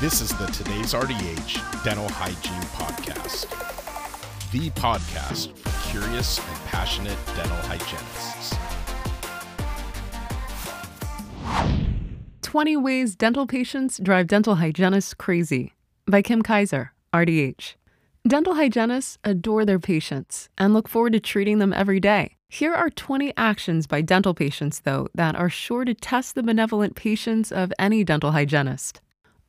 This is the Today's RDH Dental Hygiene Podcast, the podcast for curious and passionate dental hygienists. 20 Ways Dental Patients Drive Dental Hygienists Crazy by Kim Kaiser, RDH. Dental hygienists adore their patients and look forward to treating them every day. Here are 20 actions by dental patients, though, that are sure to test the benevolent patience of any dental hygienist.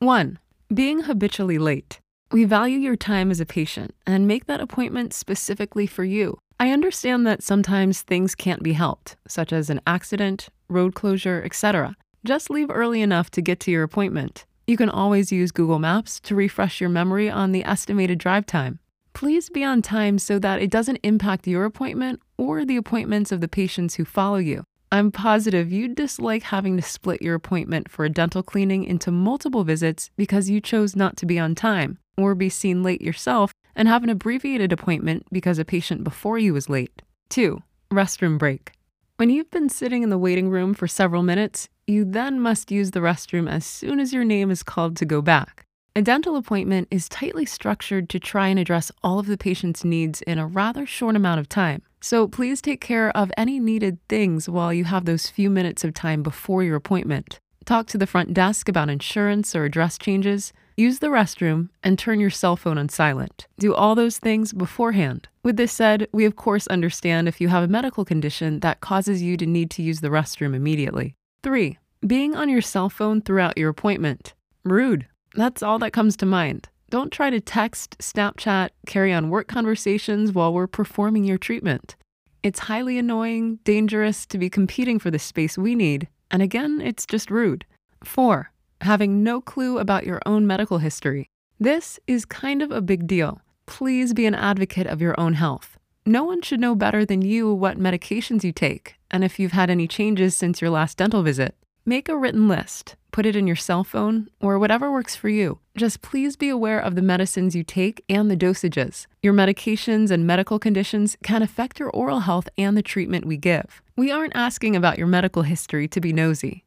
1. Being habitually late. We value your time as a patient and make that appointment specifically for you. I understand that sometimes things can't be helped, such as an accident, road closure, etc. Just leave early enough to get to your appointment. You can always use Google Maps to refresh your memory on the estimated drive time. Please be on time so that it doesn't impact your appointment or the appointments of the patients who follow you. I'm positive you dislike having to split your appointment for a dental cleaning into multiple visits because you chose not to be on time or be seen late yourself and have an abbreviated appointment because a patient before you was late. 2. Restroom break. When you've been sitting in the waiting room for several minutes, you then must use the restroom as soon as your name is called to go back. A dental appointment is tightly structured to try and address all of the patient's needs in a rather short amount of time. So please take care of any needed things while you have those few minutes of time before your appointment. Talk to the front desk about insurance or address changes. Use the restroom and turn your cell phone on silent. Do all those things beforehand. With this said, we of course understand if you have a medical condition that causes you to need to use the restroom immediately. 3. Being on your cell phone throughout your appointment. Rude. That's all that comes to mind. Don't try to text, Snapchat, carry on work conversations while we're performing your treatment. It's highly annoying, dangerous to be competing for the space we need, and again, it's just rude. 4. Having no clue about your own medical history. This is kind of a big deal. Please be an advocate of your own health. No one should know better than you what medications you take and if you've had any changes since your last dental visit. Make a written list, put it in your cell phone, or whatever works for you. Just please be aware of the medicines you take and the dosages. Your medications and medical conditions can affect your oral health and the treatment we give. We aren't asking about your medical history to be nosy.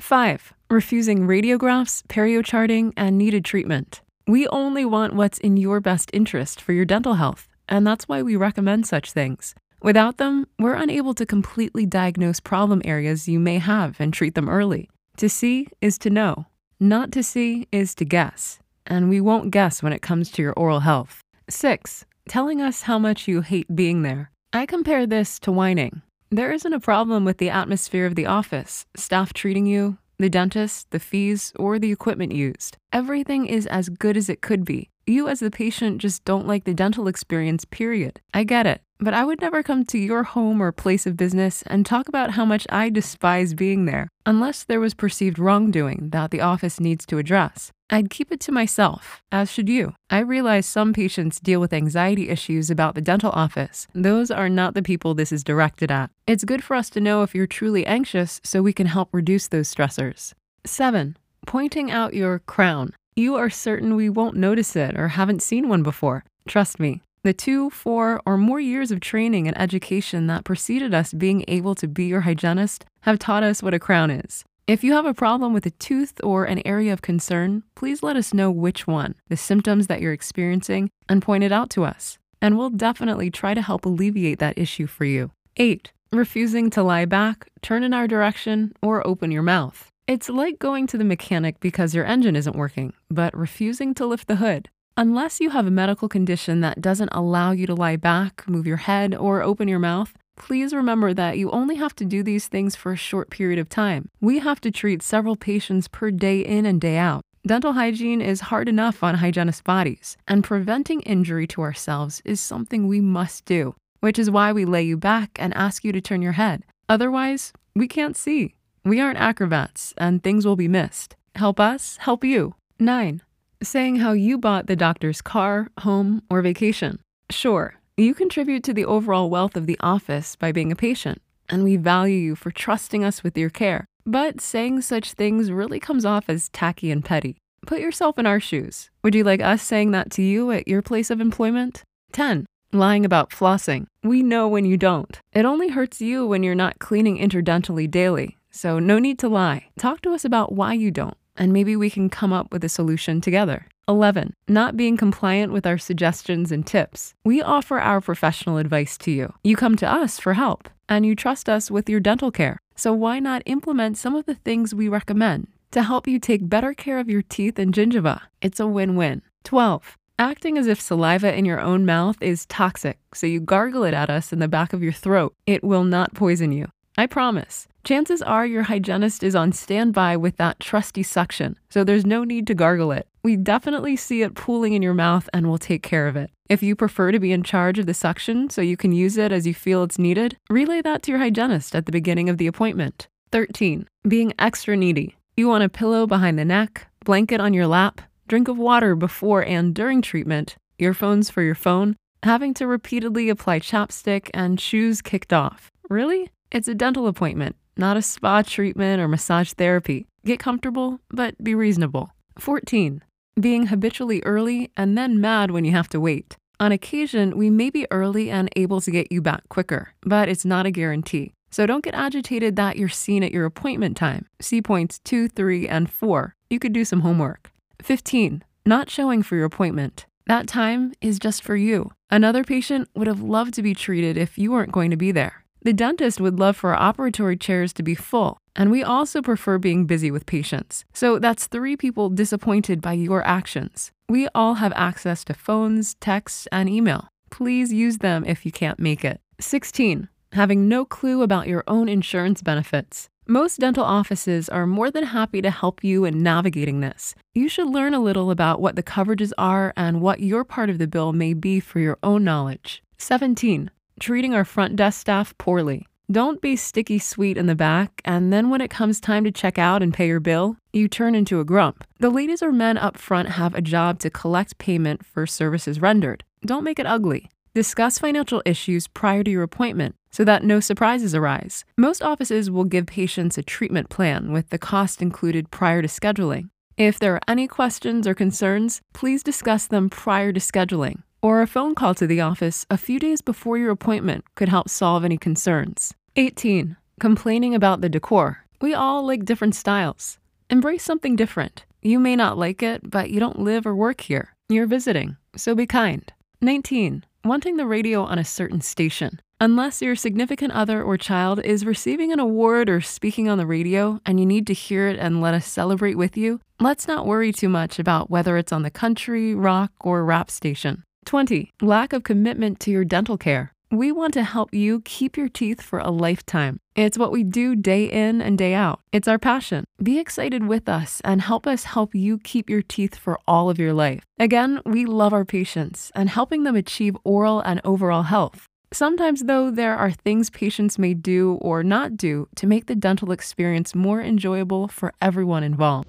5. Refusing radiographs, periocharting, and needed treatment. We only want what's in your best interest for your dental health, and that's why we recommend such things. Without them, we're unable to completely diagnose problem areas you may have and treat them early. To see is to know. Not to see is to guess. And we won't guess when it comes to your oral health. 6. Telling us how much you hate being there. I compare this to whining. There isn't a problem with the atmosphere of the office, staff treating you, the dentist, the fees, or the equipment used. Everything is as good as it could be. You, as the patient, just don't like the dental experience, period. I get it. But I would never come to your home or place of business and talk about how much I despise being there, unless there was perceived wrongdoing that the office needs to address. I'd keep it to myself, as should you. I realize some patients deal with anxiety issues about the dental office. Those are not the people this is directed at. It's good for us to know if you're truly anxious so we can help reduce those stressors. 7. Pointing out your crown. You are certain we won't notice it or haven't seen one before. Trust me, the two, four, or more years of training and education that preceded us being able to be your hygienist have taught us what a crown is. If you have a problem with a tooth or an area of concern, please let us know which one, the symptoms that you're experiencing, and point it out to us. And we'll definitely try to help alleviate that issue for you. 8. Refusing to lie back, turn in our direction, or open your mouth. It's like going to the mechanic because your engine isn't working, but refusing to lift the hood. Unless you have a medical condition that doesn't allow you to lie back, move your head, or open your mouth, please remember that you only have to do these things for a short period of time. We have to treat several patients per day in and day out. Dental hygiene is hard enough on hygienist bodies, and preventing injury to ourselves is something we must do, which is why we lay you back and ask you to turn your head. Otherwise, we can't see. We aren't acrobats, and things will be missed. Help us, help you. 9 saying how you bought the doctor's car, home, or vacation. Sure, you contribute to the overall wealth of the office by being a patient, and we value you for trusting us with your care. But saying such things really comes off as tacky and petty. Put yourself in our shoes. Would you like us saying that to you at your place of employment? 10. Lying about flossing. We know when you don't. It only hurts you when you're not cleaning interdentally daily, so no need to lie. Talk to us about why you don't and maybe we can come up with a solution together. 11. Not being compliant with our suggestions and tips. We offer our professional advice to you. You come to us for help, and you trust us with your dental care. So why not implement some of the things we recommend to help you take better care of your teeth and gingiva? It's a win win. 12. Acting as if saliva in your own mouth is toxic, so you gargle it at us in the back of your throat. It will not poison you. I promise. Chances are your hygienist is on standby with that trusty suction, so there's no need to gargle it. We definitely see it pooling in your mouth and we'll take care of it. If you prefer to be in charge of the suction so you can use it as you feel it's needed, relay that to your hygienist at the beginning of the appointment. 13. Being extra needy. You want a pillow behind the neck, blanket on your lap, drink of water before and during treatment, earphones for your phone, having to repeatedly apply chapstick, and shoes kicked off. Really? It's a dental appointment, not a spa treatment or massage therapy. Get comfortable, but be reasonable. 14. Being habitually early and then mad when you have to wait. On occasion, we may be early and able to get you back quicker, but it's not a guarantee. So don't get agitated that you're seen at your appointment time. See points 2, 3, and 4. You could do some homework. 15. Not showing for your appointment. That time is just for you. Another patient would have loved to be treated if you weren't going to be there. The dentist would love for our operatory chairs to be full, and we also prefer being busy with patients. So that's three people disappointed by your actions. We all have access to phones, texts, and email. Please use them if you can't make it. 16. Having no clue about your own insurance benefits. Most dental offices are more than happy to help you in navigating this. You should learn a little about what the coverages are and what your part of the bill may be for your own knowledge. 17. Treating our front desk staff poorly. Don't be sticky sweet in the back, and then when it comes time to check out and pay your bill, you turn into a grump. The ladies or men up front have a job to collect payment for services rendered. Don't make it ugly. Discuss financial issues prior to your appointment so that no surprises arise. Most offices will give patients a treatment plan with the cost included prior to scheduling. If there are any questions or concerns, please discuss them prior to scheduling, or a phone call to the office a few days before your appointment could help solve any concerns. 18. Complaining about the decor. We all like different styles. Embrace something different. You may not like it, but you don't live or work here. You're visiting, so be kind. 19 wanting the radio on a certain station. Unless your significant other or child is receiving an award or speaking on the radio and you need to hear it and let us celebrate with you, let's not worry too much about whether it's on the country, rock, or rap station. 20. Lack of commitment to your dental care. We want to help you keep your teeth for a lifetime. It's what we do day in and day out. It's our passion. Be excited with us and help us help you keep your teeth for all of your life. Again, we love our patients and helping them achieve oral and overall health. Sometimes, though, there are things patients may do or not do to make the dental experience more enjoyable for everyone involved.